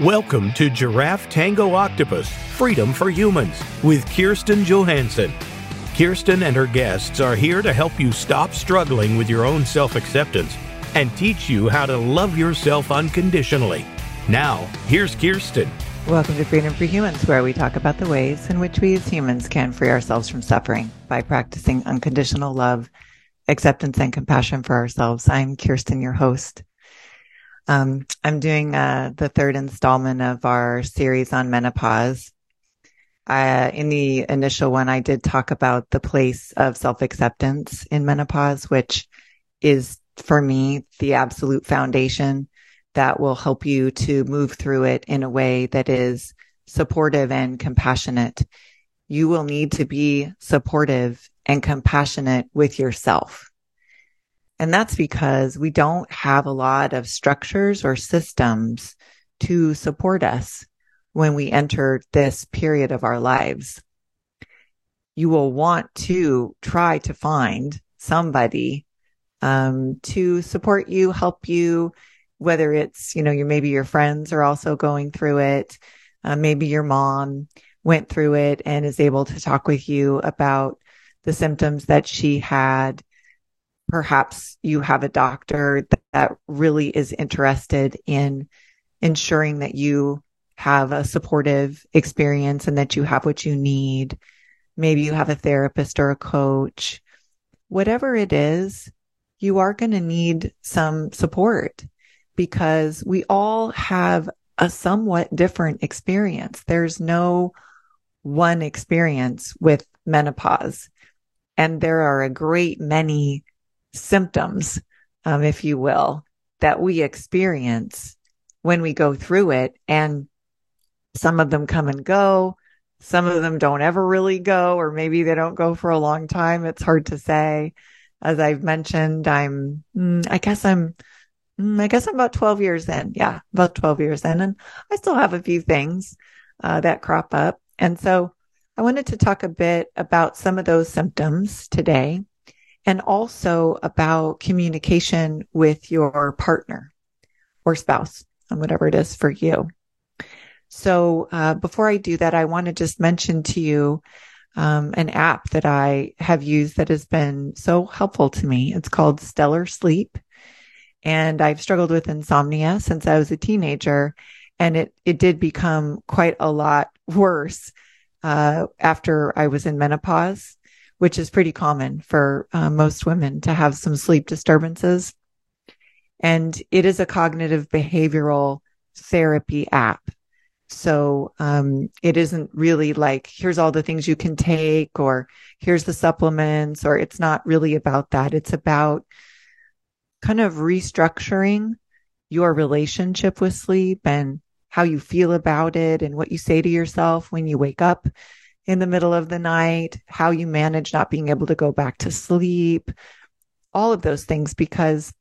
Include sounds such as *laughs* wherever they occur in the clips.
Welcome to Giraffe Tango Octopus Freedom for Humans with Kirsten Johansson. Kirsten and her guests are here to help you stop struggling with your own self acceptance and teach you how to love yourself unconditionally. Now, here's Kirsten. Welcome to Freedom for Humans, where we talk about the ways in which we as humans can free ourselves from suffering by practicing unconditional love, acceptance, and compassion for ourselves. I'm Kirsten, your host. Um, I'm doing uh, the third installment of our series on menopause. Uh, in the initial one, I did talk about the place of self acceptance in menopause, which is for me the absolute foundation that will help you to move through it in a way that is supportive and compassionate. You will need to be supportive and compassionate with yourself. And that's because we don't have a lot of structures or systems to support us when we enter this period of our lives. You will want to try to find somebody um, to support you, help you, whether it's, you know, you maybe your friends are also going through it. Uh, maybe your mom went through it and is able to talk with you about the symptoms that she had perhaps you have a doctor that really is interested in ensuring that you have a supportive experience and that you have what you need. Maybe you have a therapist or a coach. Whatever it is, you are going to need some support because we all have a somewhat different experience. There's no one experience with menopause. And there are a great many symptoms, um, if you will, that we experience when we go through it. And some of them come and go. Some of them don't ever really go, or maybe they don't go for a long time. It's hard to say. As I've mentioned, I'm, mm, I guess I'm, mm, I guess I'm about 12 years in. Yeah, about 12 years in. And I still have a few things uh, that crop up. And so I wanted to talk a bit about some of those symptoms today and also about communication with your partner or spouse and whatever it is for you. So, uh, before I do that, I want to just mention to you, um, an app that I have used that has been so helpful to me. It's called Stellar Sleep. And I've struggled with insomnia since I was a teenager. And it, it did become quite a lot worse, uh, after I was in menopause which is pretty common for uh, most women to have some sleep disturbances. And it is a cognitive behavioral therapy app. So um, it isn't really like, here's all the things you can take, or here's the supplements, or it's not really about that. It's about kind of restructuring your relationship with sleep and how you feel about it and what you say to yourself when you wake up in the middle of the night, how you manage not being able to go back to sleep, all of those things. Because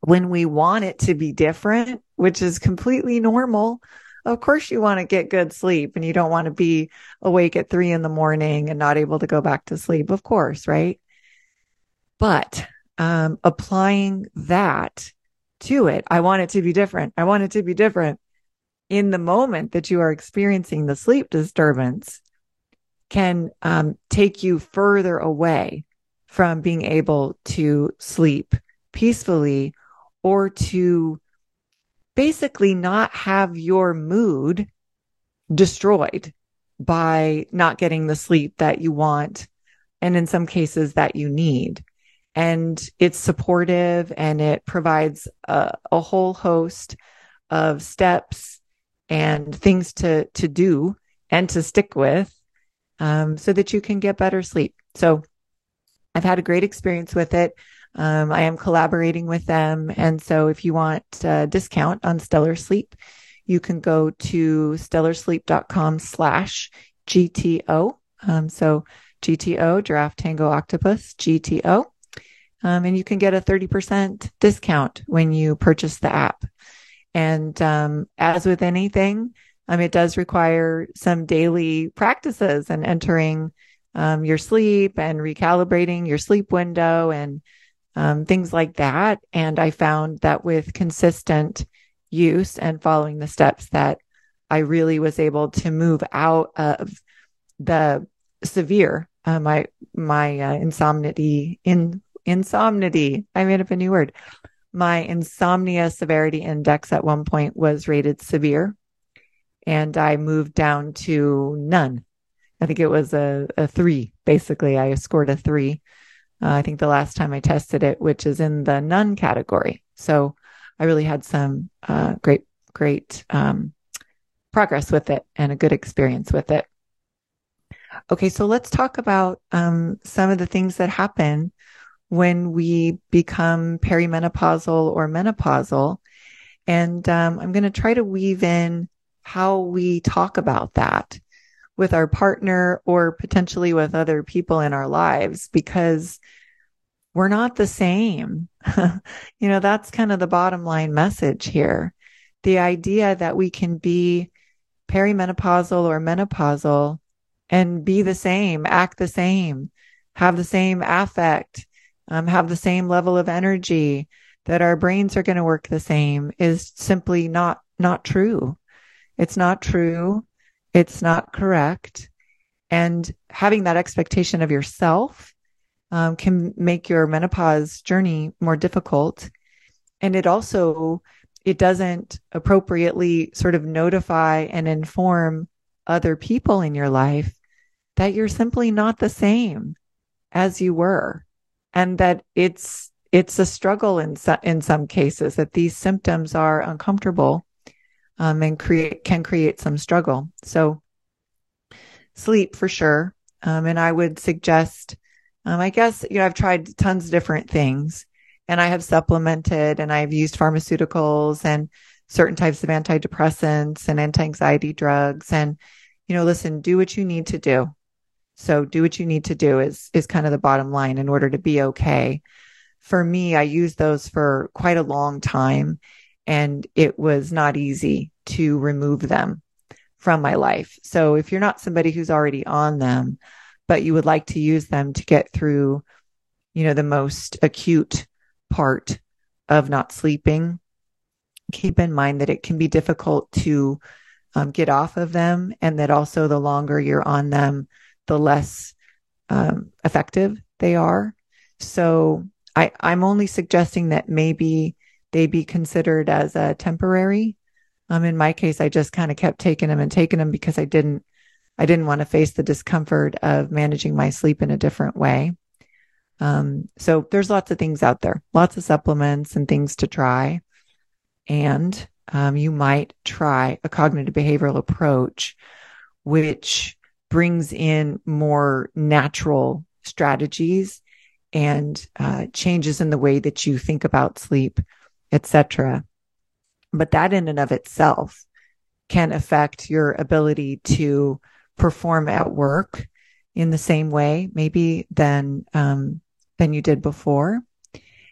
when we want it to be different, which is completely normal, of course you want to get good sleep and you don't want to be awake at three in the morning and not able to go back to sleep. Of course, right? But um, applying that to it, I want it to be different. I want it to be different in the moment that you are experiencing the sleep disturbance can um, take you further away from being able to sleep peacefully or to basically not have your mood destroyed by not getting the sleep that you want and in some cases that you need. And it's supportive and it provides a, a whole host of steps and things to, to do and to stick with um, so that you can get better sleep. So I've had a great experience with it. Um, I am collaborating with them. And so if you want a discount on Stellar Sleep, you can go to stellarsleep.com slash GTO. Um, so GTO, Giraffe Tango Octopus, GTO. Um, and you can get a 30% discount when you purchase the app. And um, as with anything, um, it does require some daily practices and entering um, your sleep and recalibrating your sleep window and um, things like that. And I found that with consistent use and following the steps that I really was able to move out of the severe, uh, my, my uh, insomnity in insomnity. I made up a new word. My insomnia severity index at one point was rated severe and I moved down to none. I think it was a, a three, basically. I scored a three. Uh, I think the last time I tested it, which is in the none category. So I really had some uh, great, great um, progress with it and a good experience with it. Okay, so let's talk about um, some of the things that happen when we become perimenopausal or menopausal. And um, I'm going to try to weave in how we talk about that with our partner or potentially with other people in our lives because we're not the same. *laughs* you know, that's kind of the bottom line message here. The idea that we can be perimenopausal or menopausal and be the same, act the same, have the same affect, um, have the same level of energy, that our brains are going to work the same is simply not, not true. It's not true. It's not correct. And having that expectation of yourself um, can make your menopause journey more difficult. And it also, it doesn't appropriately sort of notify and inform other people in your life that you're simply not the same as you were and that it's it's a struggle in in some cases that these symptoms are uncomfortable um, and create can create some struggle. So sleep for sure. Um, and I would suggest, um, I guess, you know, I've tried tons of different things and I have supplemented and I've used pharmaceuticals and certain types of antidepressants and anti-anxiety drugs. And, you know, listen, do what you need to do. So do what you need to do is, is kind of the bottom line in order to be okay. For me, I used those for quite a long time and it was not easy to remove them from my life. So if you're not somebody who's already on them, but you would like to use them to get through, you know, the most acute part of not sleeping, keep in mind that it can be difficult to um, get off of them and that also the longer you're on them, the less um, effective they are. So I, I'm only suggesting that maybe they be considered as a temporary. Um, in my case, I just kind of kept taking them and taking them because I didn't, I didn't want to face the discomfort of managing my sleep in a different way. Um, so there's lots of things out there, lots of supplements and things to try. And um, you might try a cognitive behavioral approach, which brings in more natural strategies and uh, changes in the way that you think about sleep etc. But that in and of itself can affect your ability to perform at work in the same way, maybe than um, than you did before.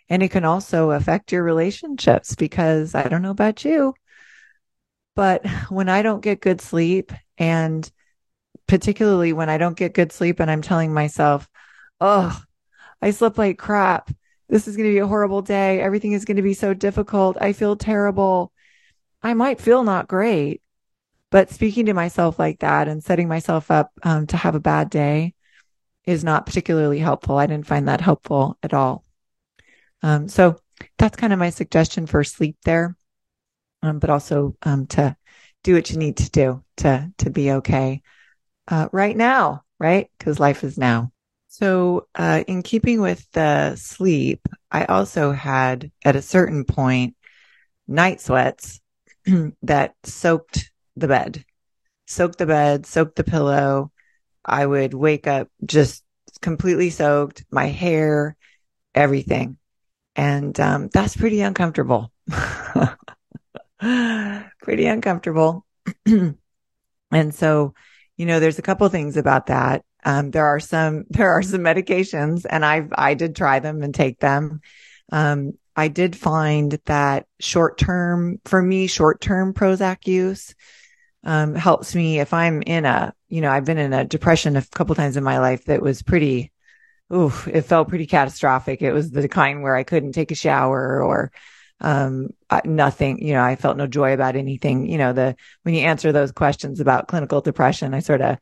And it can also affect your relationships because I don't know about you, but when I don't get good sleep and particularly when I don't get good sleep and I'm telling myself, oh, I slept like crap this is going to be a horrible day. Everything is going to be so difficult. I feel terrible. I might feel not great, but speaking to myself like that and setting myself up um, to have a bad day is not particularly helpful. I didn't find that helpful at all. Um, so that's kind of my suggestion for sleep there, um, but also um, to do what you need to do to to be okay uh, right now, right? Because life is now. So, uh, in keeping with the sleep, I also had at a certain point night sweats *clears throat* that soaked the bed, soaked the bed, soaked the pillow. I would wake up just completely soaked, my hair, everything. And um, that's pretty uncomfortable. *laughs* pretty uncomfortable. *clears throat* and so, you know, there's a couple things about that. Um, there are some, *laughs* there are some medications and I've, I did try them and take them. Um, I did find that short term, for me, short term Prozac use, um, helps me if I'm in a, you know, I've been in a depression a couple times in my life that was pretty, oof, it felt pretty catastrophic. It was the kind where I couldn't take a shower or Um, nothing, you know, I felt no joy about anything. You know, the when you answer those questions about clinical depression, I sort of,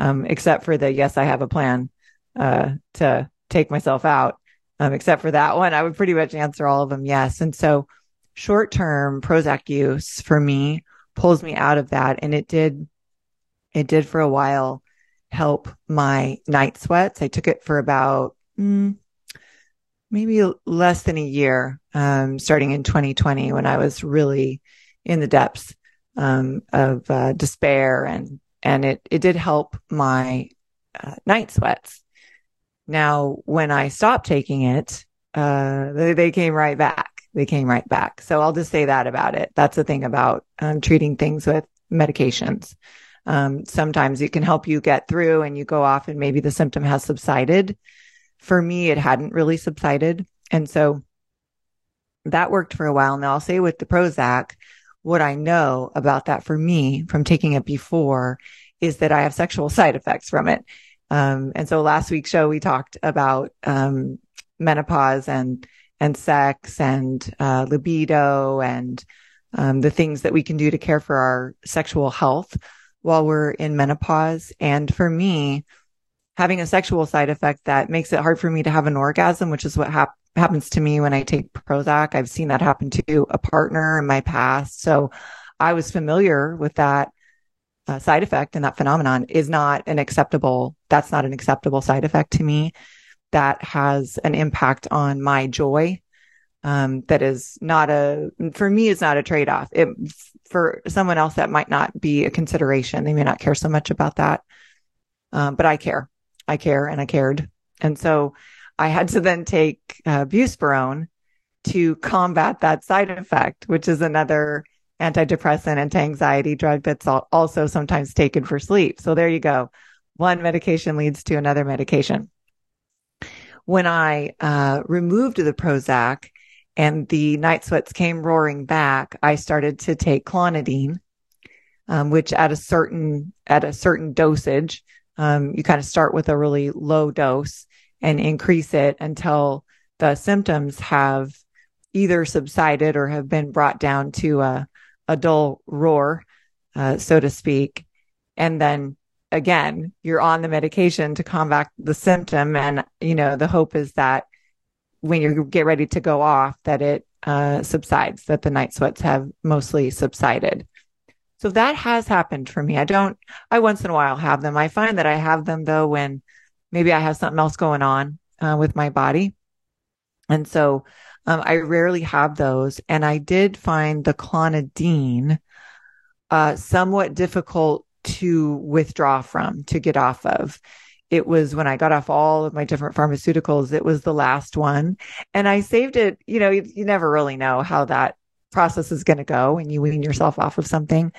um, except for the yes, I have a plan uh, to take myself out. Um, except for that one, I would pretty much answer all of them yes. And so, short term Prozac use for me pulls me out of that, and it did, it did for a while help my night sweats. I took it for about mm, maybe less than a year, um, starting in 2020 when I was really in the depths um, of uh, despair, and and it it did help my uh, night sweats. Now, when I stopped taking it, uh, they, they, came right back. They came right back. So I'll just say that about it. That's the thing about um, treating things with medications. Um, sometimes it can help you get through and you go off and maybe the symptom has subsided. For me, it hadn't really subsided. And so that worked for a while. Now I'll say with the Prozac, what I know about that for me from taking it before is that I have sexual side effects from it. Um, and so last week's show, we talked about, um, menopause and, and sex and, uh, libido and, um, the things that we can do to care for our sexual health while we're in menopause. And for me, having a sexual side effect that makes it hard for me to have an orgasm, which is what hap- happens to me when I take Prozac. I've seen that happen to a partner in my past. So I was familiar with that uh, side effect and that phenomenon is not an acceptable, that's not an acceptable side effect to me. That has an impact on my joy. Um, that is not a, for me, is not a trade off. It, for someone else, that might not be a consideration. They may not care so much about that. Um, but I care. I care and I cared. And so I had to then take uh, buspirone to combat that side effect, which is another antidepressant, anti-anxiety drug that's also sometimes taken for sleep. So there you go. One medication leads to another medication. When I uh, removed the Prozac and the night sweats came roaring back, I started to take clonidine, um, which at a certain at a certain dosage, um, you kind of start with a really low dose and increase it until the symptoms have either subsided or have been brought down to a a dull roar, uh, so to speak. And then again, you're on the medication to combat the symptom. And, you know, the hope is that when you get ready to go off, that it uh, subsides, that the night sweats have mostly subsided. So that has happened for me. I don't, I once in a while have them. I find that I have them though when maybe I have something else going on uh, with my body. And so um, I rarely have those. And I did find the clonidine uh, somewhat difficult to withdraw from, to get off of. It was when I got off all of my different pharmaceuticals, it was the last one. And I saved it. You know, you, you never really know how that process is going to go when you wean yourself off of something.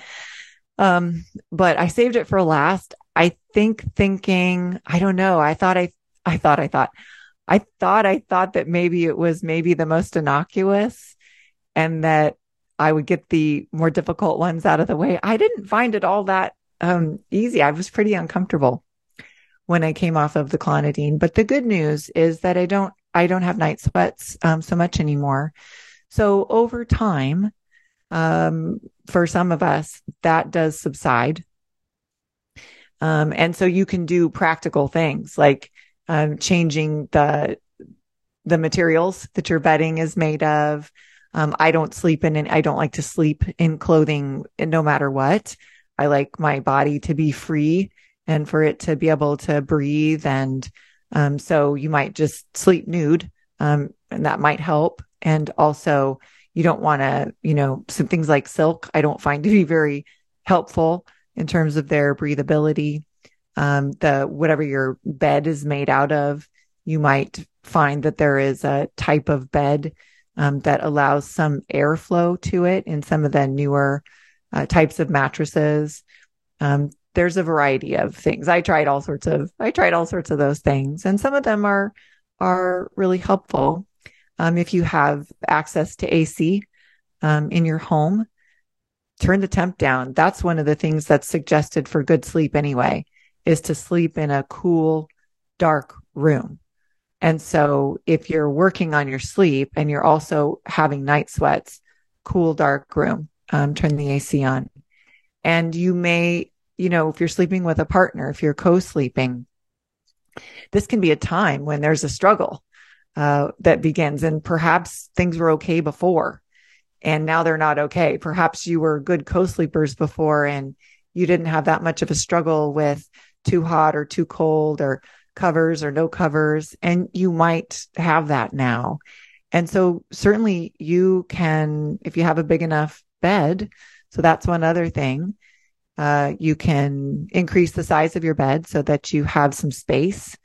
Um, but I saved it for last. I think thinking, I don't know. I thought I, I thought, I thought I thought I thought that maybe it was maybe the most innocuous and that I would get the more difficult ones out of the way. I didn't find it all that um, easy. I was pretty uncomfortable when I came off of the clonidine. But the good news is that I don't I don't have night sweats um, so much anymore. So over time, um, for some of us, that does subside. Um, and so you can do practical things like um, changing the the materials that your bedding is made of. Um, I don't sleep in, and I don't like to sleep in clothing no matter what. I like my body to be free and for it to be able to breathe. And um, so you might just sleep nude, um, and that might help. And also, you don't want to, you know, some things like silk, I don't find to be very helpful in terms of their breathability um, the whatever your bed is made out of, you might find that there is a type of bed um, that allows some airflow to it in some of the newer uh, types of mattresses. Um, there's a variety of things. I tried all sorts of I tried all sorts of those things, and some of them are are really helpful. Um, if you have access to AC um, in your home, turn the temp down. That's one of the things that's suggested for good sleep anyway is to sleep in a cool, dark room. And so if you're working on your sleep and you're also having night sweats, cool, dark room, um, turn the AC on. And you may, you know, if you're sleeping with a partner, if you're co-sleeping, this can be a time when there's a struggle uh, that begins and perhaps things were okay before and now they're not okay. Perhaps you were good co-sleepers before and you didn't have that much of a struggle with too hot or too cold or covers or no covers. And you might have that now. And so certainly you can, if you have a big enough bed, so that's one other thing. Uh, you can increase the size of your bed so that you have some space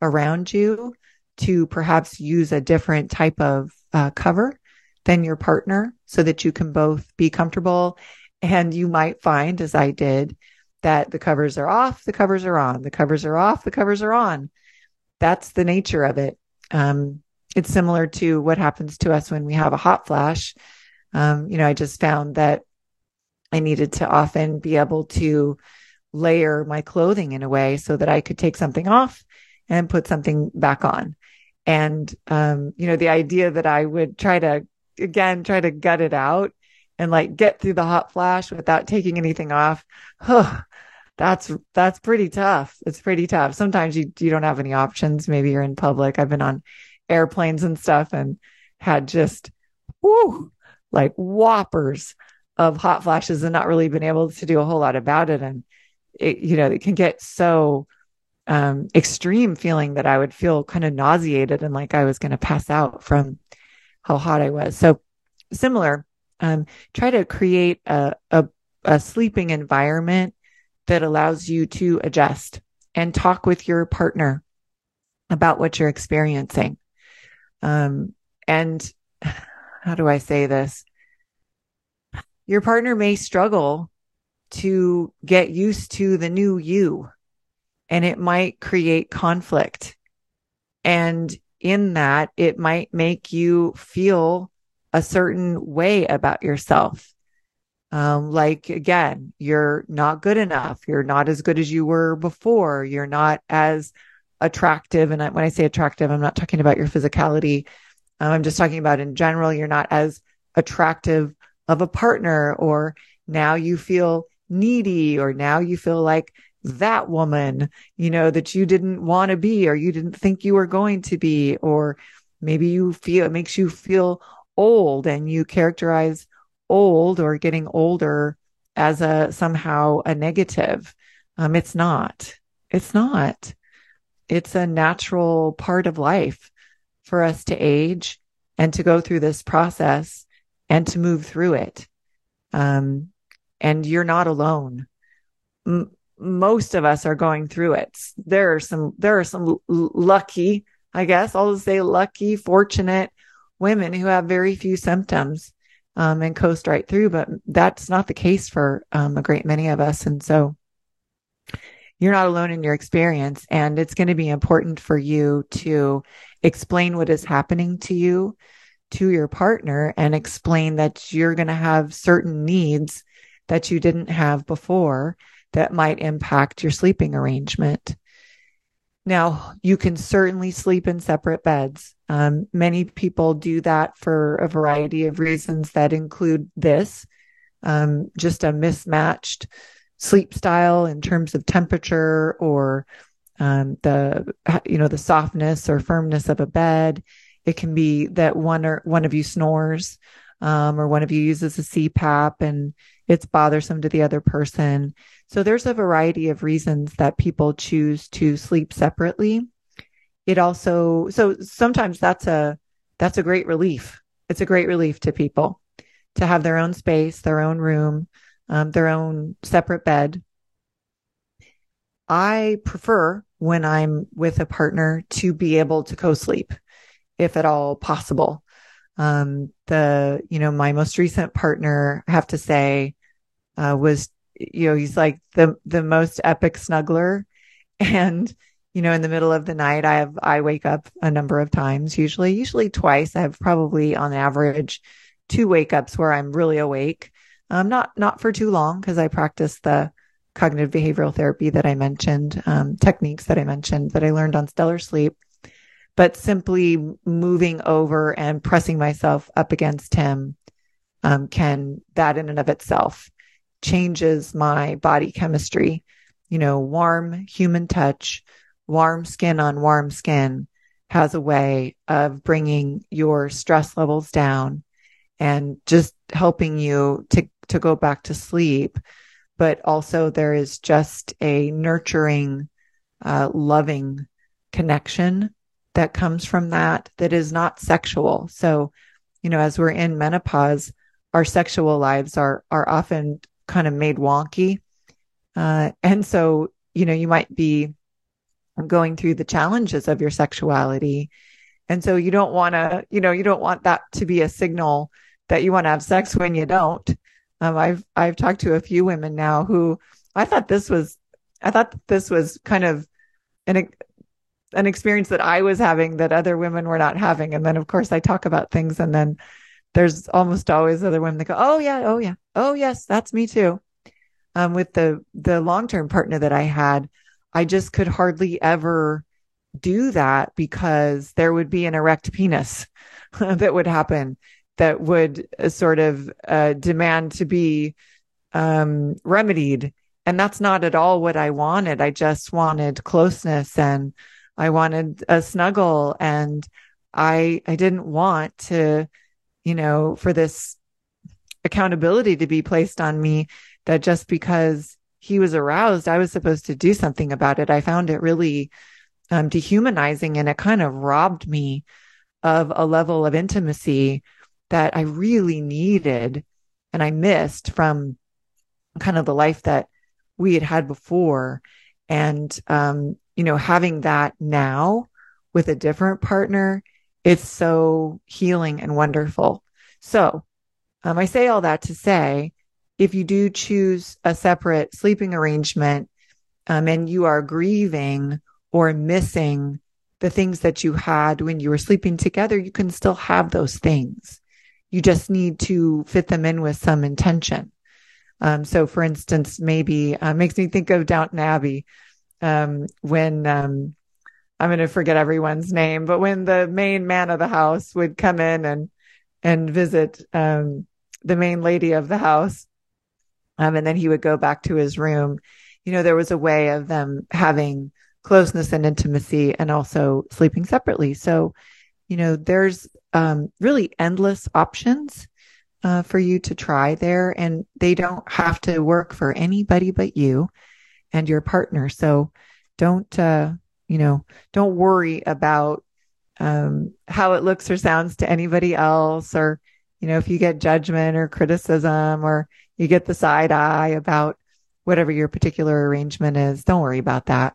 around you to perhaps use a different type of uh, cover than your partner so that you can both be comfortable. And you might find, as I did, that the covers are off, the covers are on, the covers are off, the covers are on. That's the nature of it. Um, it's similar to what happens to us when we have a hot flash. Um, you know, I just found that I needed to often be able to layer my clothing in a way so that I could take something off and put something back on. And, um, you know, the idea that I would try to, again, try to gut it out and like get through the hot flash without taking anything off. Huh, that's, that's pretty tough. It's pretty tough. Sometimes you, you don't have any options. Maybe you're in public. I've been on airplanes and stuff and had just, whoo, like whoppers of hot flashes and not really been able to do a whole lot about it. And it, you know, it can get so, um, extreme feeling that I would feel kind of nauseated and like I was going to pass out from how hot I was. So similar, um, try to create a, a, a sleeping environment that allows you to adjust and talk with your partner about what you're experiencing. Um, and *sighs* how do I say this? Your partner may struggle to get used to the new you and it might create conflict. And in that, it might make you feel a certain way about yourself. Um, like again, you're not good enough. You're not as good as you were before. You're not as attractive. And when I say attractive, I'm not talking about your physicality. Um, I'm just talking about in general, you're not as attractive of a partner, or now you feel needy, or now you feel like that woman, you know, that you didn't want to be or you didn't think you were going to be, or maybe you feel it makes you feel old and you characterize old or getting older as a somehow a negative. Um, it's not. It's not. It's a natural part of life for us to age and to go through this process and to move through it. Um, and you're not alone. Most of us are going through it. There are some, there are some lucky, I guess I'll say lucky, fortunate women who have very few symptoms, um, and coast right through, but that's not the case for, um, a great many of us. And so you're not alone in your experience and it's going to be important for you to explain what is happening to you to your partner and explain that you're going to have certain needs that you didn't have before that might impact your sleeping arrangement. Now, you can certainly sleep in separate beds. Um, many people do that for a variety of reasons that include this um, just a mismatched sleep style in terms of temperature or um, the you know the softness or firmness of a bed. It can be that one or one of you snores, um, or one of you uses a CPAP and it's bothersome to the other person. So there's a variety of reasons that people choose to sleep separately. It also, so sometimes that's a, that's a great relief. It's a great relief to people to have their own space, their own room, um, their own separate bed. I prefer when I'm with a partner to be able to co-sleep if at all possible. Um, the, you know, my most recent partner, I have to say, uh, was you know, he's like the, the most epic snuggler. *laughs* And, you know, in the middle of the night, I have, I wake up a number of times, usually, usually twice. I have probably on average two wake ups where I'm really awake. Um, not, not for too long because I practice the cognitive behavioral therapy that I mentioned, um, techniques that I mentioned that I learned on stellar sleep. But simply moving over and pressing myself up against him um, can that in and of itself changes my body chemistry. You know, warm human touch, warm skin on warm skin has a way of bringing your stress levels down and just helping you to, to go back to sleep. But also there is just a nurturing, uh, loving connection that comes from that that is not sexual. So, you know, as we're in menopause, our sexual lives are are often kind of made wonky. Uh, and so, you know, you might be going through the challenges of your sexuality. And so you don't want to, you know, you don't want that to be a signal that you want to have sex when you don't. Um, I've, I've talked to a few women now who I thought this was, I thought this was kind of an, an experience that I was having that other women were not having. And then of course I talk about things and then there's almost always other women that go, Oh yeah. Oh yeah. Oh yes. That's me too. Um, with the, the long-term partner that I had, I just could hardly ever do that because there would be an erect penis *laughs* that would happen that would uh, sort of uh, demand to be um, remedied. And that's not at all what I wanted. I just wanted closeness and I wanted a snuggle and I, I didn't want to, you know, for this accountability to be placed on me that just because he was aroused, I was supposed to do something about it. I found it really um, dehumanizing and it kind of robbed me of a level of intimacy that I really needed and I missed from kind of the life that we had had before. And, um, you know, having that now with a different partner, it's so healing and wonderful. So, um, I say all that to say, if you do choose a separate sleeping arrangement, um, and you are grieving or missing the things that you had when you were sleeping together, you can still have those things. You just need to fit them in with some intention. Um, so, for instance, maybe uh, makes me think of Downton Abbey um, when um, I'm going to forget everyone's name, but when the main man of the house would come in and and visit um, the main lady of the house, um, and then he would go back to his room. You know, there was a way of them having closeness and intimacy and also sleeping separately. So, you know, there's um, really endless options uh, for you to try there, and they don't have to work for anybody but you and your partner. So, don't uh, you know, don't worry about um, how it looks or sounds to anybody else, or you know, if you get judgment or criticism, or you get the side eye about whatever your particular arrangement is. Don't worry about that.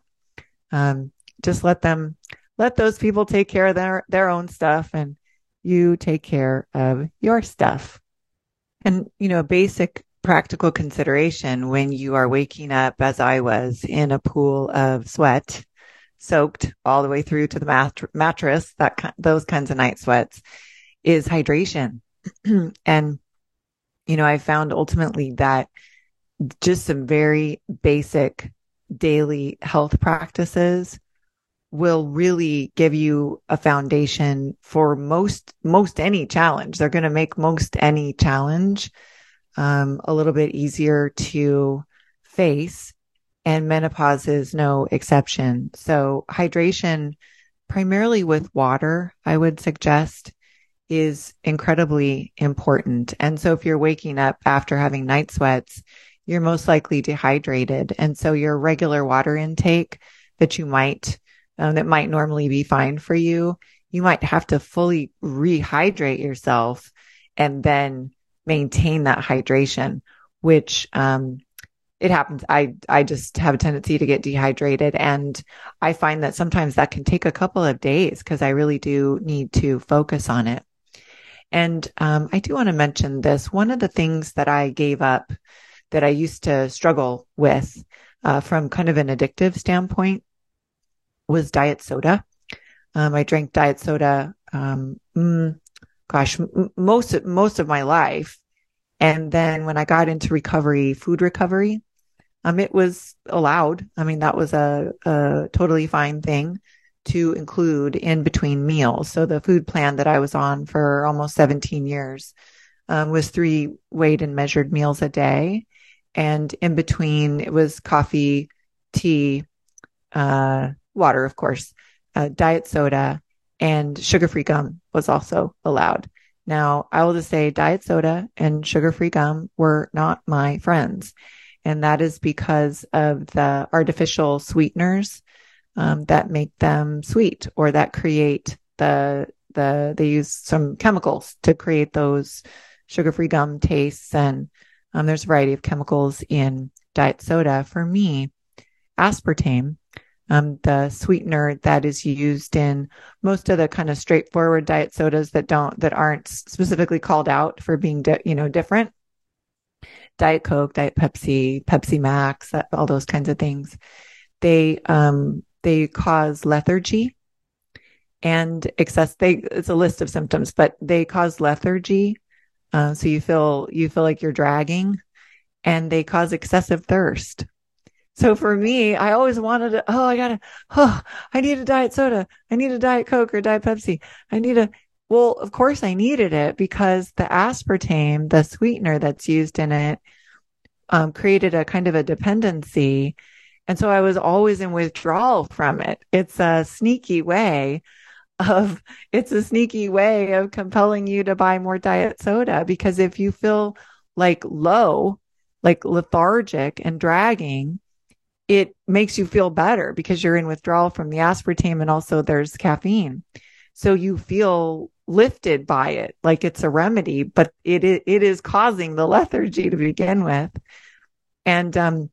Um, just let them let those people take care of their their own stuff and you take care of your stuff. And, you know, basic practical consideration when you are waking up, as I was, in a pool of sweat, soaked all the way through to the mat- mattress, that those kinds of night sweats, is hydration. *clears throat* and, you know, I found ultimately that just some very basic daily health practices will really give you a foundation for most most any challenge. They're going to make most any challenge um, a little bit easier to face, and menopause is no exception. So hydration, primarily with water, I would suggest is incredibly important. And so if you're waking up after having night sweats, you're most likely dehydrated. And so your regular water intake that you might um, that might normally be fine for you, you might have to fully rehydrate yourself and then maintain that hydration, which, um, it happens. I, I just have a tendency to get dehydrated and I find that sometimes that can take a couple of days because I really do need to focus on it. And, um, I do want to mention this. One of the things that I gave up that I used to struggle with, uh, from kind of an addictive standpoint was diet soda. Um, I drank diet soda, um, mm, gosh, m- most, most of my life. And then when I got into recovery, food recovery, um, it was allowed. I mean, that was a, a totally fine thing to include in between meals. So the food plan that I was on for almost 17 years um, was three weighed and measured meals a day. And in between, it was coffee, tea, uh, water, of course, uh, diet soda, and sugar free gum was also allowed. Now, I will just say diet soda and sugar free gum were not my friends. And that is because of the artificial sweeteners um, that make them sweet or that create the, the, they use some chemicals to create those sugar free gum tastes. And um, there's a variety of chemicals in diet soda. For me, aspartame um, the sweetener that is used in most of the kind of straightforward diet sodas that don't that aren't specifically called out for being di- you know different. Diet coke diet pepsi pepsi max all those kinds of things. They um they cause lethargy and excess they it's a list of symptoms but they cause lethargy uh, so you feel you feel like you're dragging and they cause excessive thirst so for me, I always wanted to, oh, I gotta, oh, I need a diet soda. I need a diet Coke or diet Pepsi. I need a, well, of course I needed it because the aspartame, the sweetener that's used in it, um, created a kind of a dependency. And so I was always in withdrawal from it. It's a sneaky way of, it's a sneaky way of compelling you to buy more diet soda because if you feel like low, like lethargic and dragging, it makes you feel better because you're in withdrawal from the aspartame and also there's caffeine. So you feel lifted by it, like it's a remedy, but it it is causing the lethargy to begin with. And um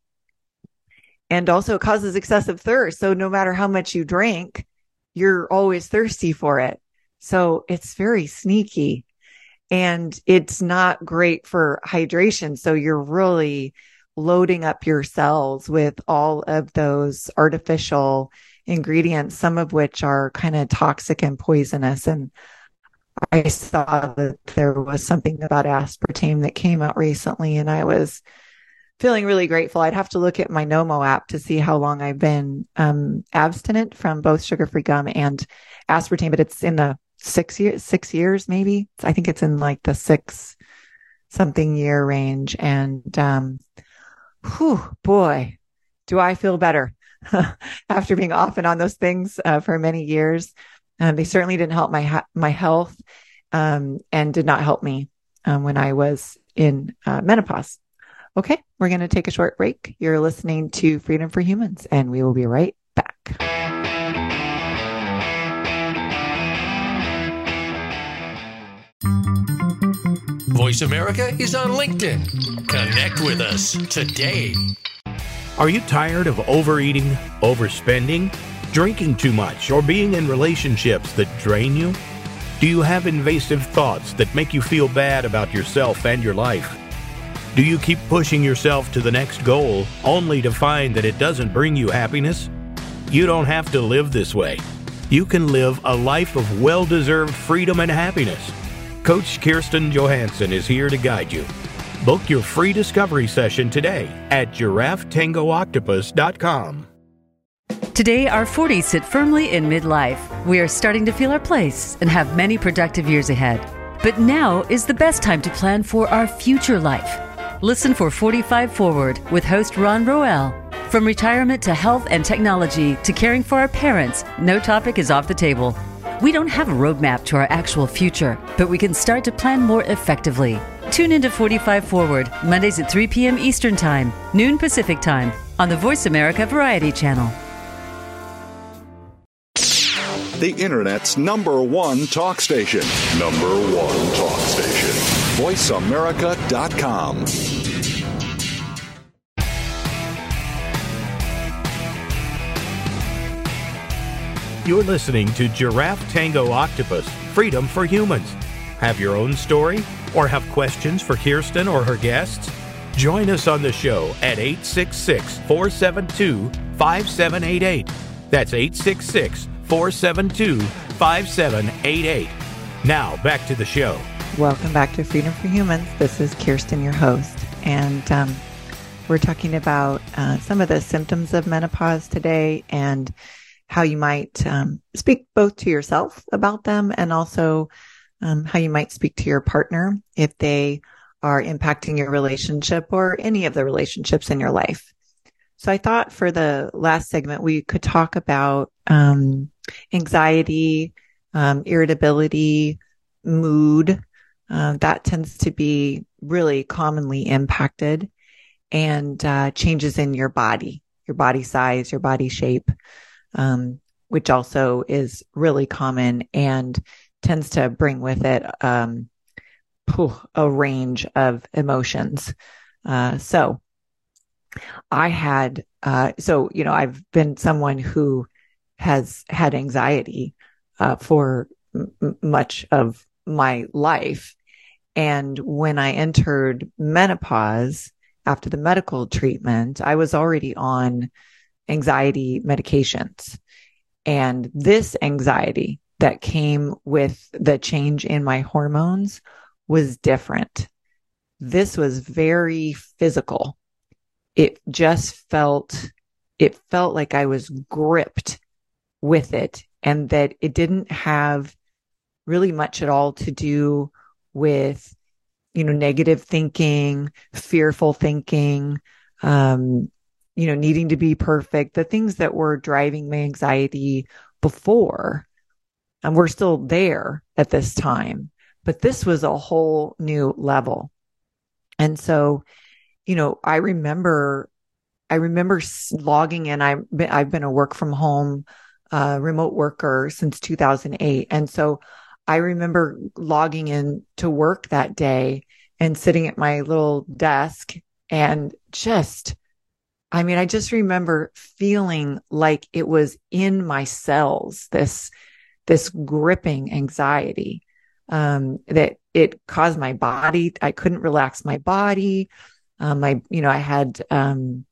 and also it causes excessive thirst. So no matter how much you drink, you're always thirsty for it. So it's very sneaky and it's not great for hydration. So you're really loading up your cells with all of those artificial ingredients, some of which are kind of toxic and poisonous. And I saw that there was something about aspartame that came out recently, and I was feeling really grateful. I'd have to look at my Nomo app to see how long I've been um, abstinent from both sugar free gum and aspartame, but it's in the six years, six years maybe. I think it's in like the six something year range. And um, whew, boy, do I feel better *laughs* after being off and on those things uh, for many years. Um, they certainly didn't help my ha- my health um, and did not help me um, when I was in uh, menopause. Okay, we're going to take a short break. You're listening to Freedom for Humans, and we will be right back. Voice America is on LinkedIn. Connect with us today. Are you tired of overeating, overspending, drinking too much, or being in relationships that drain you? Do you have invasive thoughts that make you feel bad about yourself and your life? Do you keep pushing yourself to the next goal only to find that it doesn't bring you happiness? You don't have to live this way. You can live a life of well deserved freedom and happiness. Coach Kirsten Johansson is here to guide you. Book your free discovery session today at giraffetangooctopus.com. Today, our 40s sit firmly in midlife. We are starting to feel our place and have many productive years ahead. But now is the best time to plan for our future life. Listen for 45 Forward with host Ron Roel. From retirement to health and technology to caring for our parents, no topic is off the table. We don't have a roadmap to our actual future, but we can start to plan more effectively. Tune into 45 Forward, Mondays at 3 p.m. Eastern Time, noon Pacific Time, on the Voice America Variety Channel. The Internet's number one talk station. Number one talk station. VoiceAmerica.com. You're listening to Giraffe Tango Octopus Freedom for Humans. Have your own story or have questions for Kirsten or her guests? Join us on the show at 866 472 5788. That's 866 472 5788. Now, back to the show. Welcome back to Freedom for Humans. This is Kirsten, your host. And um, we're talking about uh, some of the symptoms of menopause today and how you might um, speak both to yourself about them and also um, how you might speak to your partner if they are impacting your relationship or any of the relationships in your life. So I thought for the last segment, we could talk about um, anxiety, um, irritability, mood. Uh, that tends to be really commonly impacted and uh, changes in your body, your body size, your body shape, um, which also is really common and tends to bring with it um, a range of emotions. Uh, so I had, uh, so, you know, I've been someone who has had anxiety uh, for m- much of my life. And when I entered menopause after the medical treatment, I was already on anxiety medications. And this anxiety that came with the change in my hormones was different. This was very physical. It just felt, it felt like I was gripped with it and that it didn't have really much at all to do with, you know, negative thinking, fearful thinking, um, you know, needing to be perfect, the things that were driving my anxiety before. And we're still there at this time, but this was a whole new level. And so, you know, I remember, I remember logging in. I've I've been a work from home, uh, remote worker since 2008. And so I remember logging in to work that day and sitting at my little desk and just I mean, I just remember feeling like it was in my cells, this, this gripping anxiety, um, that it caused my body. I couldn't relax my body. Um, I, you know, I had, um,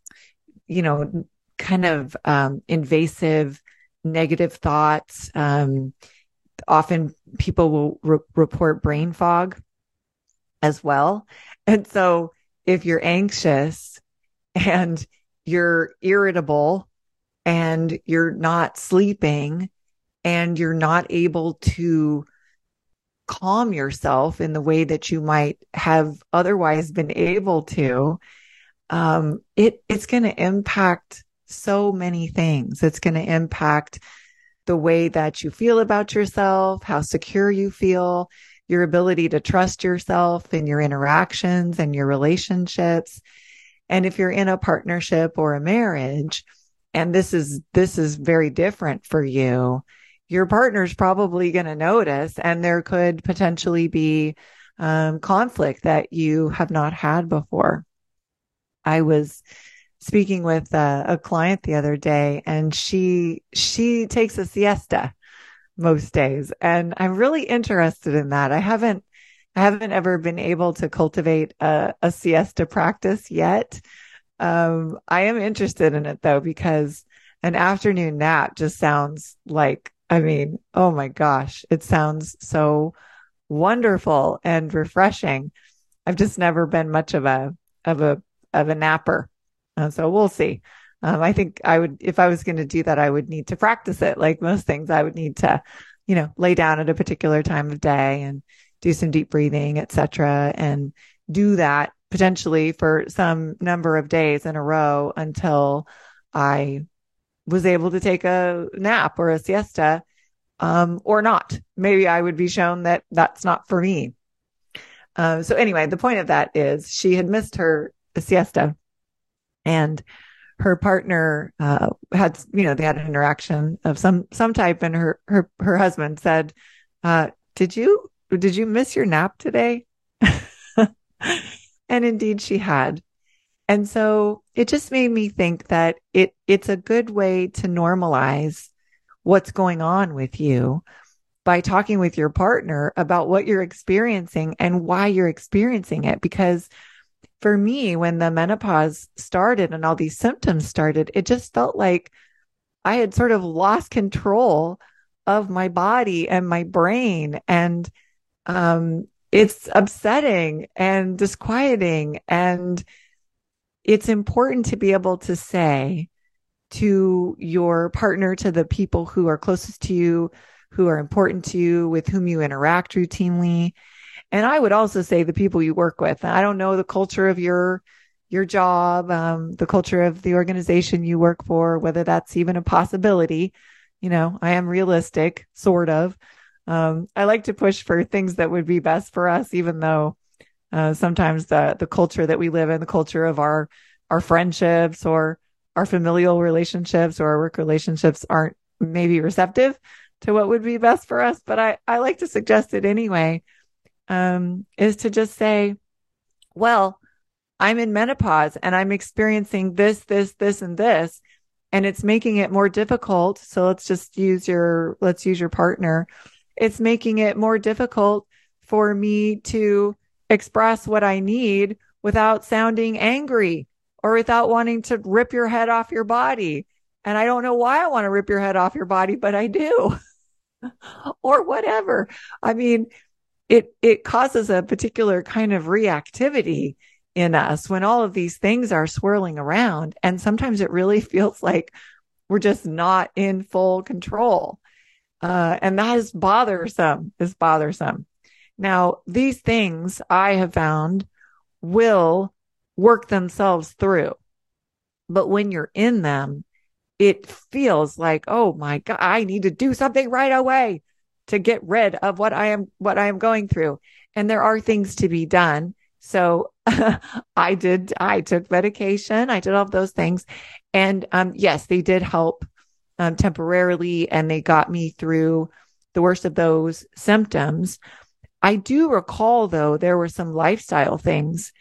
you know, kind of, um, invasive negative thoughts. Um, often people will re- report brain fog as well. And so if you're anxious and you're irritable and you're not sleeping and you're not able to calm yourself in the way that you might have otherwise been able to, um, it, it's going to impact so many things. It's going to impact the way that you feel about yourself, how secure you feel, your ability to trust yourself in your interactions and your relationships. And if you're in a partnership or a marriage, and this is, this is very different for you, your partner's probably going to notice and there could potentially be um, conflict that you have not had before. I was speaking with a, a client the other day and she, she takes a siesta most days. And I'm really interested in that. I haven't I haven't ever been able to cultivate a, a siesta practice yet. Um, I am interested in it though, because an afternoon nap just sounds like, I mean, oh my gosh, it sounds so wonderful and refreshing. I've just never been much of a, of a, of a napper. Uh, so we'll see. Um, I think I would, if I was going to do that, I would need to practice it. Like most things, I would need to, you know, lay down at a particular time of day and do some deep breathing, etc., and do that potentially for some number of days in a row until I was able to take a nap or a siesta, um, or not. Maybe I would be shown that that's not for me. Uh, so anyway, the point of that is she had missed her siesta and her partner, uh, had, you know, they had an interaction of some, some type and her, her, her husband said, uh, did you did you miss your nap today? *laughs* and indeed she had. And so it just made me think that it, it's a good way to normalize what's going on with you by talking with your partner about what you're experiencing and why you're experiencing it. Because for me, when the menopause started and all these symptoms started, it just felt like I had sort of lost control of my body and my brain. And um, it's upsetting and disquieting. And it's important to be able to say to your partner, to the people who are closest to you, who are important to you, with whom you interact routinely. And I would also say the people you work with. I don't know the culture of your your job, um, the culture of the organization you work for, whether that's even a possibility. You know, I am realistic, sort of. Um, I like to push for things that would be best for us, even though uh, sometimes the the culture that we live in, the culture of our our friendships or our familial relationships or our work relationships aren't maybe receptive to what would be best for us. But I I like to suggest it anyway. Um, is to just say, well, I'm in menopause and I'm experiencing this, this, this, and this, and it's making it more difficult. So let's just use your let's use your partner. It's making it more difficult for me to express what I need without sounding angry or without wanting to rip your head off your body. And I don't know why I want to rip your head off your body, but I do. *laughs* or whatever. I mean, it it causes a particular kind of reactivity in us when all of these things are swirling around and sometimes it really *laughs* feels like we're just not in full control. Uh, and that is bothersome, is bothersome. Now, these things I have found will work themselves through. But when you're in them, it feels like, oh my God, I need to do something right away to get rid of what I am, what I am going through. And there are things to be done. So *laughs* I did, I took medication. I did all of those things. And, um, yes, they did help, um, temporarily and they got me through the worst of those symptoms. I do recall though, there were some lifestyle things,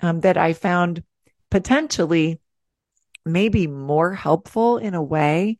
um, that I found potentially maybe more helpful in a way.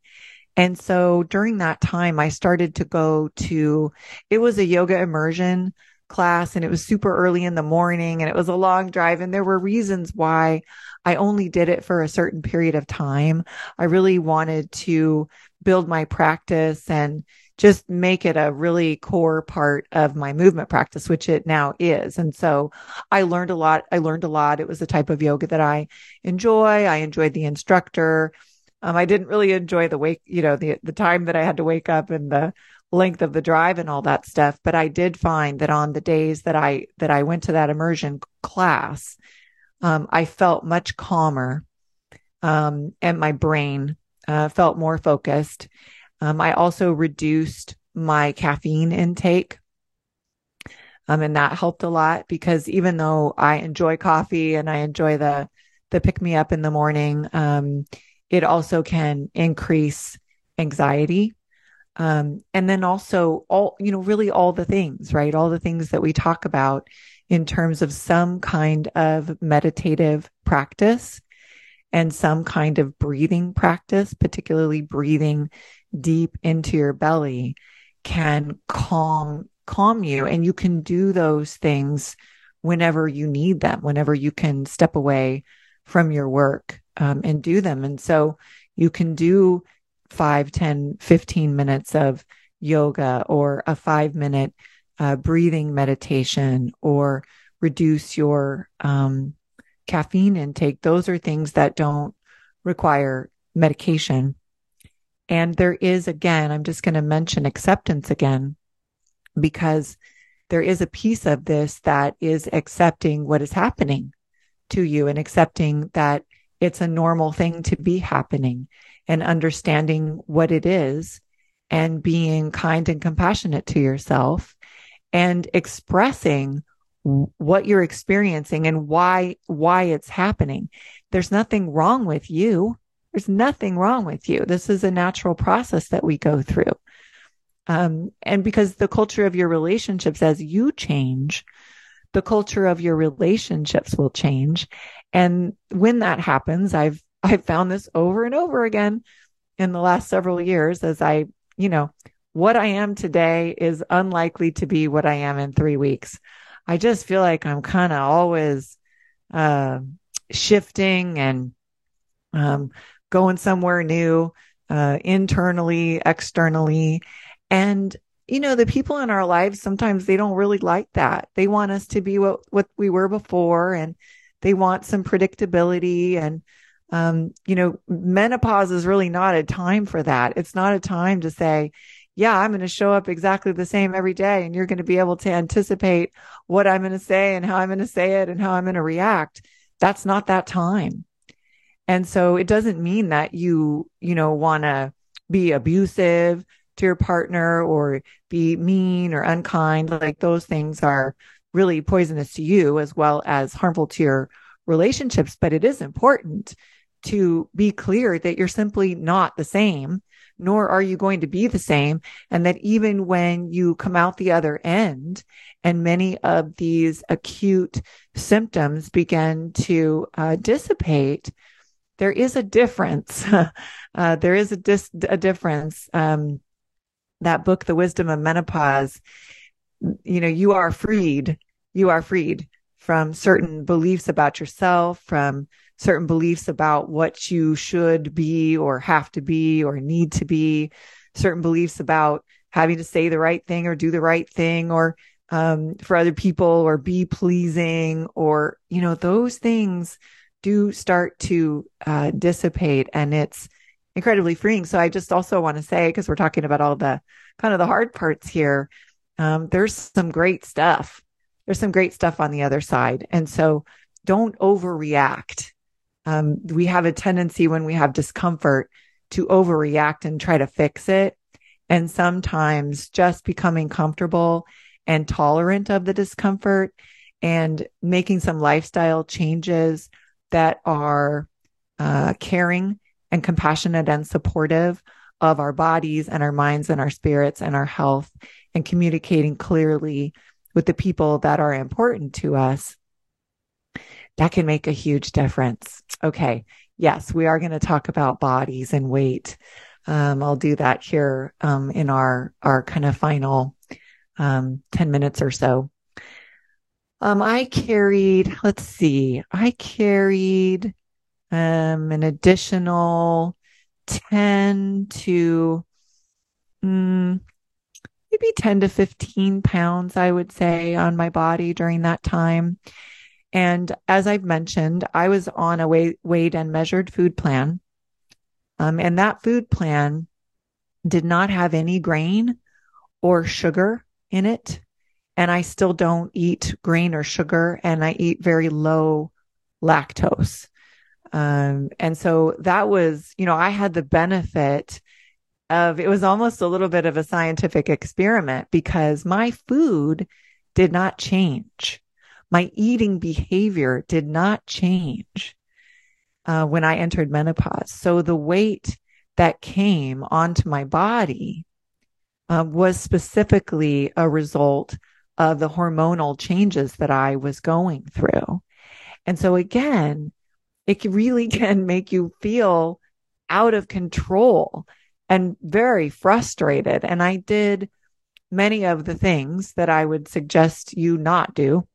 And so during that time, I started to go to, it was a yoga immersion class and it was super early in the morning and it was a long drive. And there were reasons why I only did it for a certain period of time. I really wanted to build my practice and just make it a really core part of my movement practice, which it now is. And so I learned a lot. I learned a lot. It was the type of yoga that I enjoy. I enjoyed the instructor. Um, I didn't really enjoy the wake, you know, the, the time that I had to wake up and the length of the drive and all that stuff. But I did find that on the days that I, that I went to that immersion class, um, I felt much calmer. Um, and my brain, uh, felt more focused. Um, I also reduced my caffeine intake. Um, and that helped a lot because even though I enjoy coffee and I enjoy the, the pick me up in the morning, um, it also can increase anxiety. Um, and then also all, you know, really all the things, right? All the things that we talk about in terms of some kind of meditative practice and some kind of breathing practice, particularly breathing deep into your belly can calm calm you and you can do those things whenever you need them whenever you can step away from your work um, and do them and so you can do 5 10 15 minutes of yoga or a 5 minute uh, breathing meditation or reduce your um, caffeine intake. Those are things that don't require medication. And there is again, I'm just going to mention acceptance again, because there is a piece of this that is accepting what is happening to you and accepting that it's a normal thing to be happening and understanding what it is and being kind and compassionate to yourself and expressing what you're experiencing and why why it's happening there's nothing wrong with you there's nothing wrong with you. This is a natural process that we go through. Um, and because the culture of your relationships, as you change, the culture of your relationships will change. And when that happens, I've, I've found this over and over again in the last several years as I, you know, what I am today is unlikely to be what I am in three weeks. I just feel like I'm kind of always, uh, shifting and, um, going somewhere new, uh, internally, externally. And, you know, the people in our lives, sometimes they don't really like that. They want us to be what, what we were before and they want some predictability. And um, you know, menopause is really not a time for that. It's not a time to say, yeah, I'm going to show up exactly the same every day and you're going to be able to anticipate what I'm going to say and how I'm going to say it and how I'm going to react. That's not that time. And so it doesn't mean that you, you know, want to be abusive to your partner or be mean or unkind. Like those things are really poisonous to you as well as harmful to your relationships. But it is important to be clear that you're simply not the same, nor are you going to be the same. And that even when you come out the other end and many of these acute symptoms begin to uh, dissipate, there is a difference. *laughs* uh, there is a, dis- a difference. Um, that book, The Wisdom of Menopause, you know, you are freed. You are freed from certain beliefs about yourself, from certain beliefs about what you should be or have to be or need to be, certain beliefs about having to say the right thing or do the right thing or um, for other people or be pleasing or, you know, those things do start to uh, dissipate and it's incredibly freeing. So I just also want to say, because we're talking about all the kind of the hard parts here, um, there's some great stuff. There's some great stuff on the other side. And so don't overreact. Um, we have a tendency when we have discomfort to overreact and try to fix it. And sometimes just becoming comfortable and tolerant of the discomfort and making some lifestyle changes that are uh, caring and compassionate and supportive of our bodies and our minds and our spirits and our health and communicating clearly with the people that are important to us, that can make a huge difference. Okay. Yes, we are going to talk about bodies and weight. Um, I'll do that here um, in our our kind of final um, ten minutes or so. Um, I carried. Let's see. I carried um, an additional 10 to mm, maybe 10 to 15 pounds, I would say, on my body during that time. And as I've mentioned, I was on a weigh, weighed and measured food plan. Um, and that food plan did not have any grain or sugar in it. And I still don't eat grain or sugar, and I eat very low lactose. Um, and so that was, you know, I had the benefit of it was almost a little bit of a scientific experiment because my food did not change. My eating behavior did not change uh, when I entered menopause. So the weight that came onto my body uh, was specifically a result of the hormonal changes that I was going through. And so again, it really *laughs* can make you feel out of control and very frustrated. And I did many of the things that I would suggest you not do.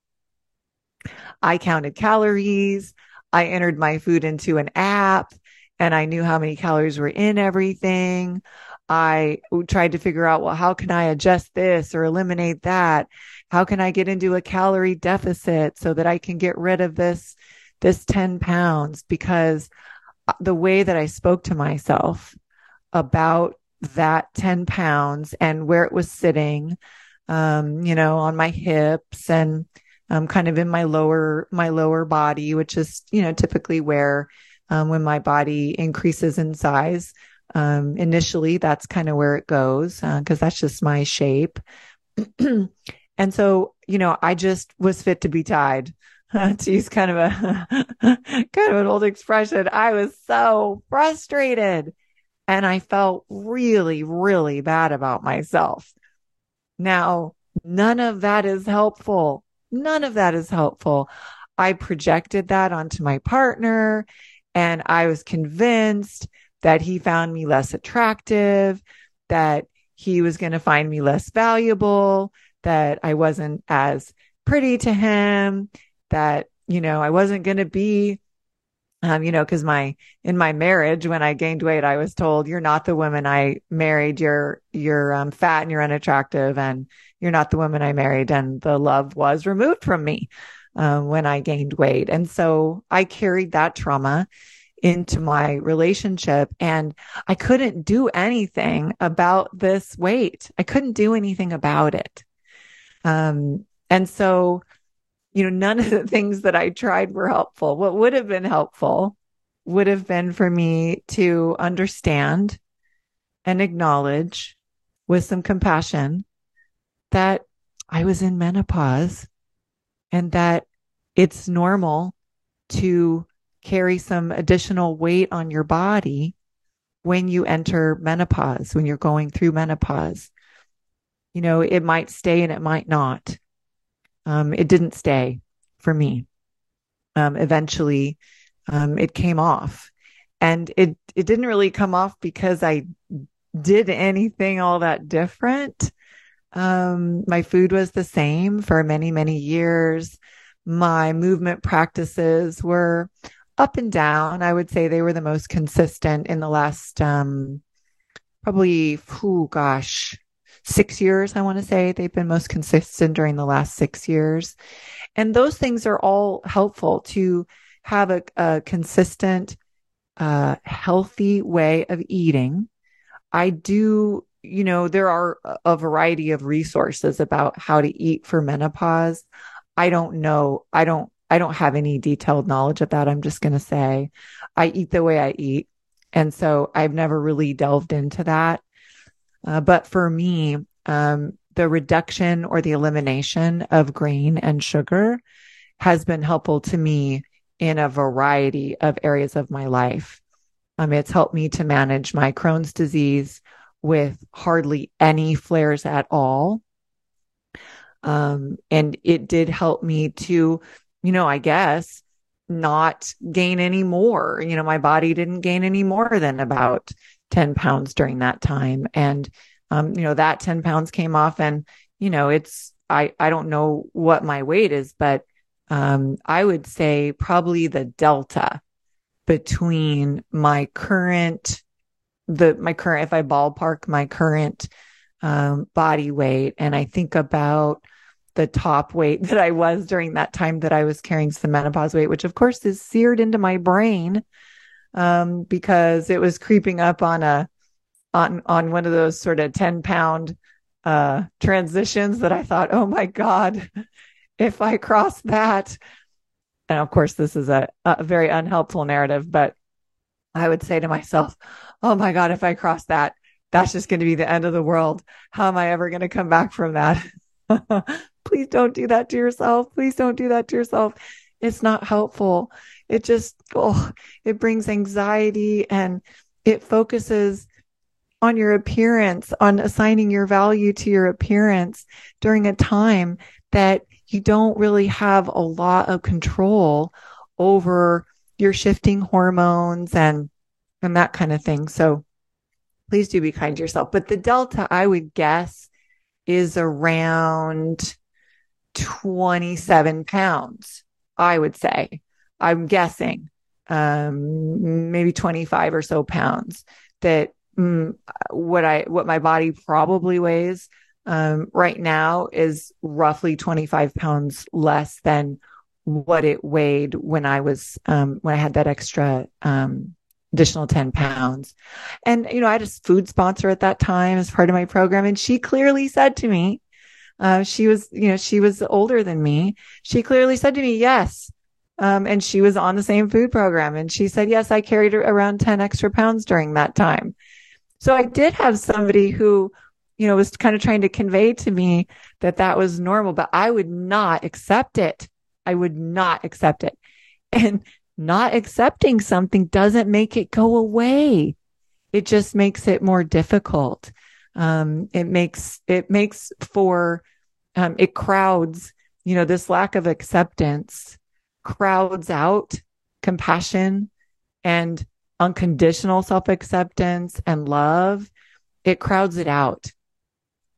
I counted calories. I entered my food into an app and I knew how many calories were in everything. I tried to figure out, well, how can I adjust this or eliminate that? How can I get into a calorie deficit so that I can get rid of this this 10 pounds because uh, the way that I spoke to myself about that 10 pounds and where it was sitting, um, you know, on my hips and um, kind of in my lower, my lower body, which is, you know, typically where, um, when my body increases in size, um, initially that's kind of where it goes, uh, cause that's just my shape. *clears throat* and so, you know, I just was fit to be tied. *laughs* to use kind of a *laughs* kind of an old expression, I was so frustrated and I felt really, really bad about myself. Now, none of that is helpful. None of that is helpful. I projected that onto my partner and I was convinced that he found me less attractive, that he was going to find me less valuable, that I wasn't as pretty to him, that, you know, I wasn't going to be, um, you know, cause my, in my marriage, when I gained weight, I was told, you're not the woman I married. You're, you're, um, fat and you're unattractive and you're not the woman I married. And the love was removed from me, um, when I gained weight. And so I carried that trauma into my relationship and I couldn't do anything about this weight. I couldn't do anything about it. Um, and so, you know, none of the things that I tried were helpful. What would have been helpful would have been for me to understand and acknowledge with some compassion that I was in menopause and that it's normal to carry some additional weight on your body when you enter menopause, when you're going through menopause. You know, it might stay and it might not. Um, it didn't stay for me. Um, eventually, um, it came off and it, it didn't really come off because I did anything all that different. Um, my food was the same for many, many years. My movement practices were up and down. I would say they were the most consistent in the last, um, probably, oh gosh, six years. I want to say they've been most consistent during the last six years. And those things are all helpful to have a, a consistent, uh, healthy way of eating. I do, you know, there are a variety of resources about how to eat for menopause. I don't know. I don't I don't have any detailed knowledge of that. I'm just going to say I eat the way I eat. And so I've never really delved into that. Uh, but for me, um, the reduction or the elimination of grain and sugar has been helpful to me in a variety of areas of my life. Um, it's helped me to manage my Crohn's disease with hardly any flares at all. Um, and it did help me to you know, I guess not gain any more. You know, my body didn't gain any more than about 10 pounds during that time. And, um, you know, that 10 pounds came off and, you know, it's, I, I don't know what my weight is, but, um, I would say probably the delta between my current, the, my current, if I ballpark my current, um, body weight and I think about, the top weight *laughs* that I was during that time that I was carrying some menopause weight, which of course is seared into my brain um, because it was creeping up on a on on one of those sort of 10 pound uh, transitions that I thought, oh my God, *laughs* if I cross that. And of course, this is a, a very unhelpful narrative, but I would say to myself, oh my God, if I cross that, that's just going to be the end of the world. How am I ever going to come back from that? *laughs* please don't do that to yourself. Please don't do that to yourself. It's not helpful. It just, oh, it brings anxiety and it focuses on your appearance, on assigning your value to your appearance during a time that you don't really have a lot of control over your shifting hormones and and that kind of thing. So please do be kind to yourself. But the delta, I would guess, is around 27 pounds, I would say. I'm guessing, um, maybe 25 or so pounds that mm, what I, what my body probably weighs, um, right now is roughly 25 pounds less than what it weighed when I was, um, when I had that extra, um, additional 10 pounds. And, you know, I had a food sponsor at that time as part of my program. And she clearly said to me, uh, she was, you know, she was older than me. She clearly said to me, yes. Um, and she was on the same food program. And she said, yes, I carried around 10 extra pounds during that time. So I did have somebody who, you know, was kind of trying to convey to me that that was normal, but I would not accept it. I would not accept it. *laughs* And not accepting something doesn't make it go away. It just makes it more difficult. Um, it makes, it makes for, um, it crowds, you know, this lack of acceptance crowds out compassion and unconditional self acceptance and love. It crowds it out.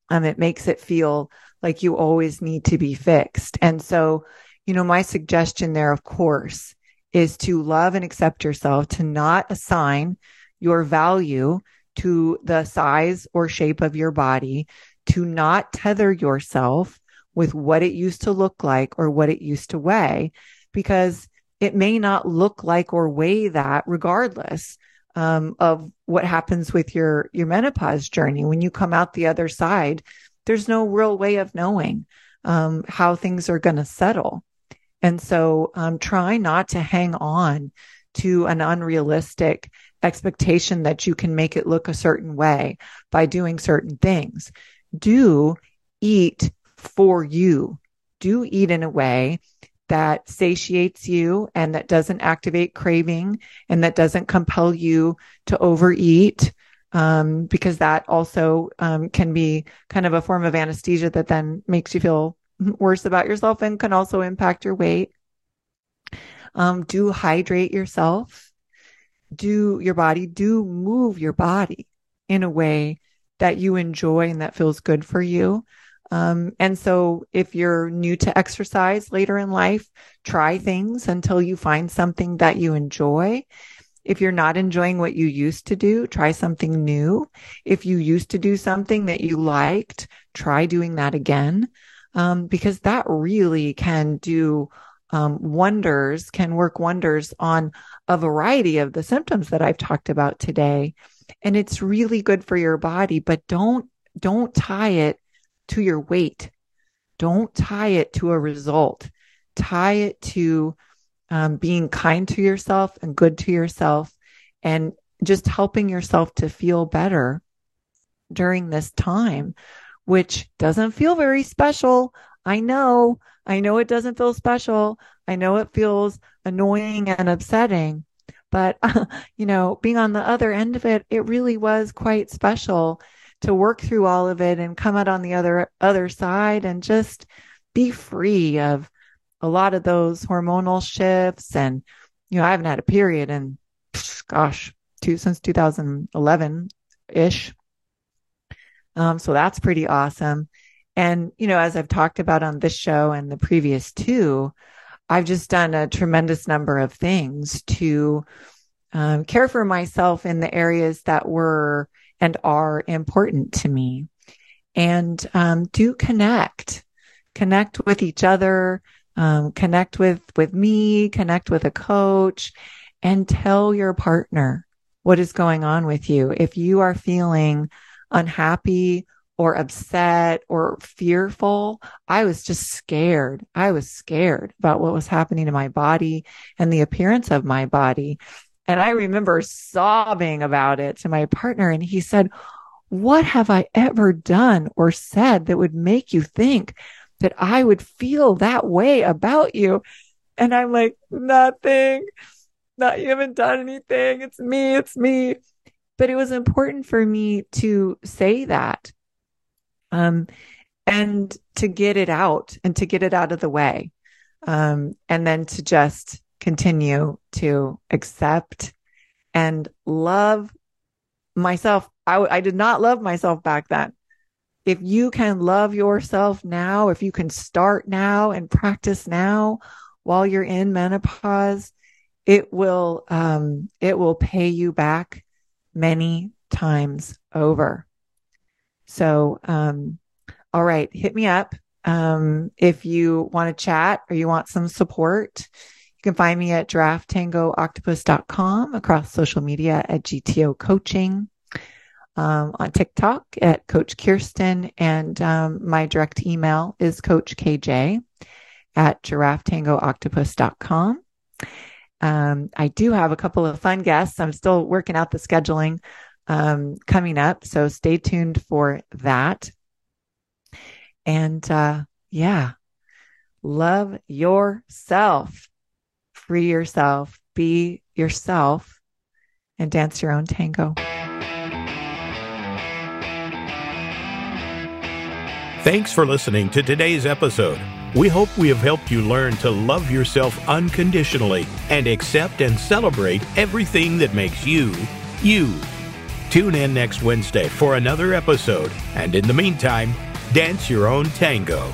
Um, it makes it feel like you always need to be fixed. And so, you know, my suggestion there, of course, is to love and accept yourself, to not assign your value to the size or shape of your body, to not tether yourself with what it used to look like or what it used to weigh, because it may not look like or weigh that regardless um, of what happens with your your menopause journey. When you come out the other side there's no real way of knowing um, how things are going to settle. And so um, try not to hang on to an unrealistic expectation that you can make it look a certain way by doing certain things. Do eat for you. Do eat in a way that satiates you and that doesn't activate craving and that doesn't compel you to overeat. Um, because that also um, can be kind of a form of anesthesia that then makes you feel worse about yourself and can also impact your weight. Um, do hydrate yourself. Do your body, do move your body in a way that you enjoy and that feels good for you. Um, and so if you're new to exercise later in life, try things until you find something that you enjoy. If you're not enjoying what you used to do, try something new. If you used to do something that you liked, try doing that again. Um, because that really can do um, wonders, can work wonders on a variety of the symptoms that I've talked about today. And it's really good for your body, but don't, don't tie it to your weight. Don't tie it to a result. Tie it to um, being kind to yourself and good to yourself and just helping yourself to feel better during this time, which doesn't feel very special. I know, I know it doesn't feel special. I know it feels annoying and upsetting, but *laughs* you know, being on the other end of it, it really was quite special to work through all of it and come out on the other other side and just be free of a lot of those hormonal shifts. And you know I haven't had a period in gosh two since 2011 ish um so that's pretty awesome. And you know as I've talked about on this show and the previous two I've just done a tremendous number of things to um, care for myself in the areas that were and are important to me. And um, do connect, connect with each other, um, connect with with me, connect with a coach, and tell your partner what is going on with you. If you are feeling unhappy or upset or fearful. I was just scared. I was scared about what was happening to my body and the appearance of my body. And I remember sobbing about it to my partner. And he said, What have I ever done or said that would make you think that I would feel that way about you? And I'm like, Nothing. Not, you haven't done anything. It's me. It's me. But it was important for me to say that. Um, and to get it out and to get it out of the way. Um, and then to just continue to accept and love myself. I, I did not love myself back then. If you can love yourself now, if you can start now and practice now while you're in menopause, it will, um, it will pay you back many times over. So, um, all right, hit me up. Um, if you want to chat or you want some support, you can find me at giraffetangooctopus.com across social media at GTO Coaching, um, on TikTok at Coach Kirsten, and um, my direct email is Coach KJ at giraffetangooctopus.com. Um, I do have a couple of fun guests. I'm still working out the scheduling um, coming up, so stay tuned for that. And uh, yeah, love yourself free yourself, be yourself, and dance your own tango. Thanks for listening to today's episode. We hope we have helped you learn to love yourself unconditionally and accept and celebrate everything that makes you, you. Tune in next Wednesday for another episode, and in the meantime, dance your own tango.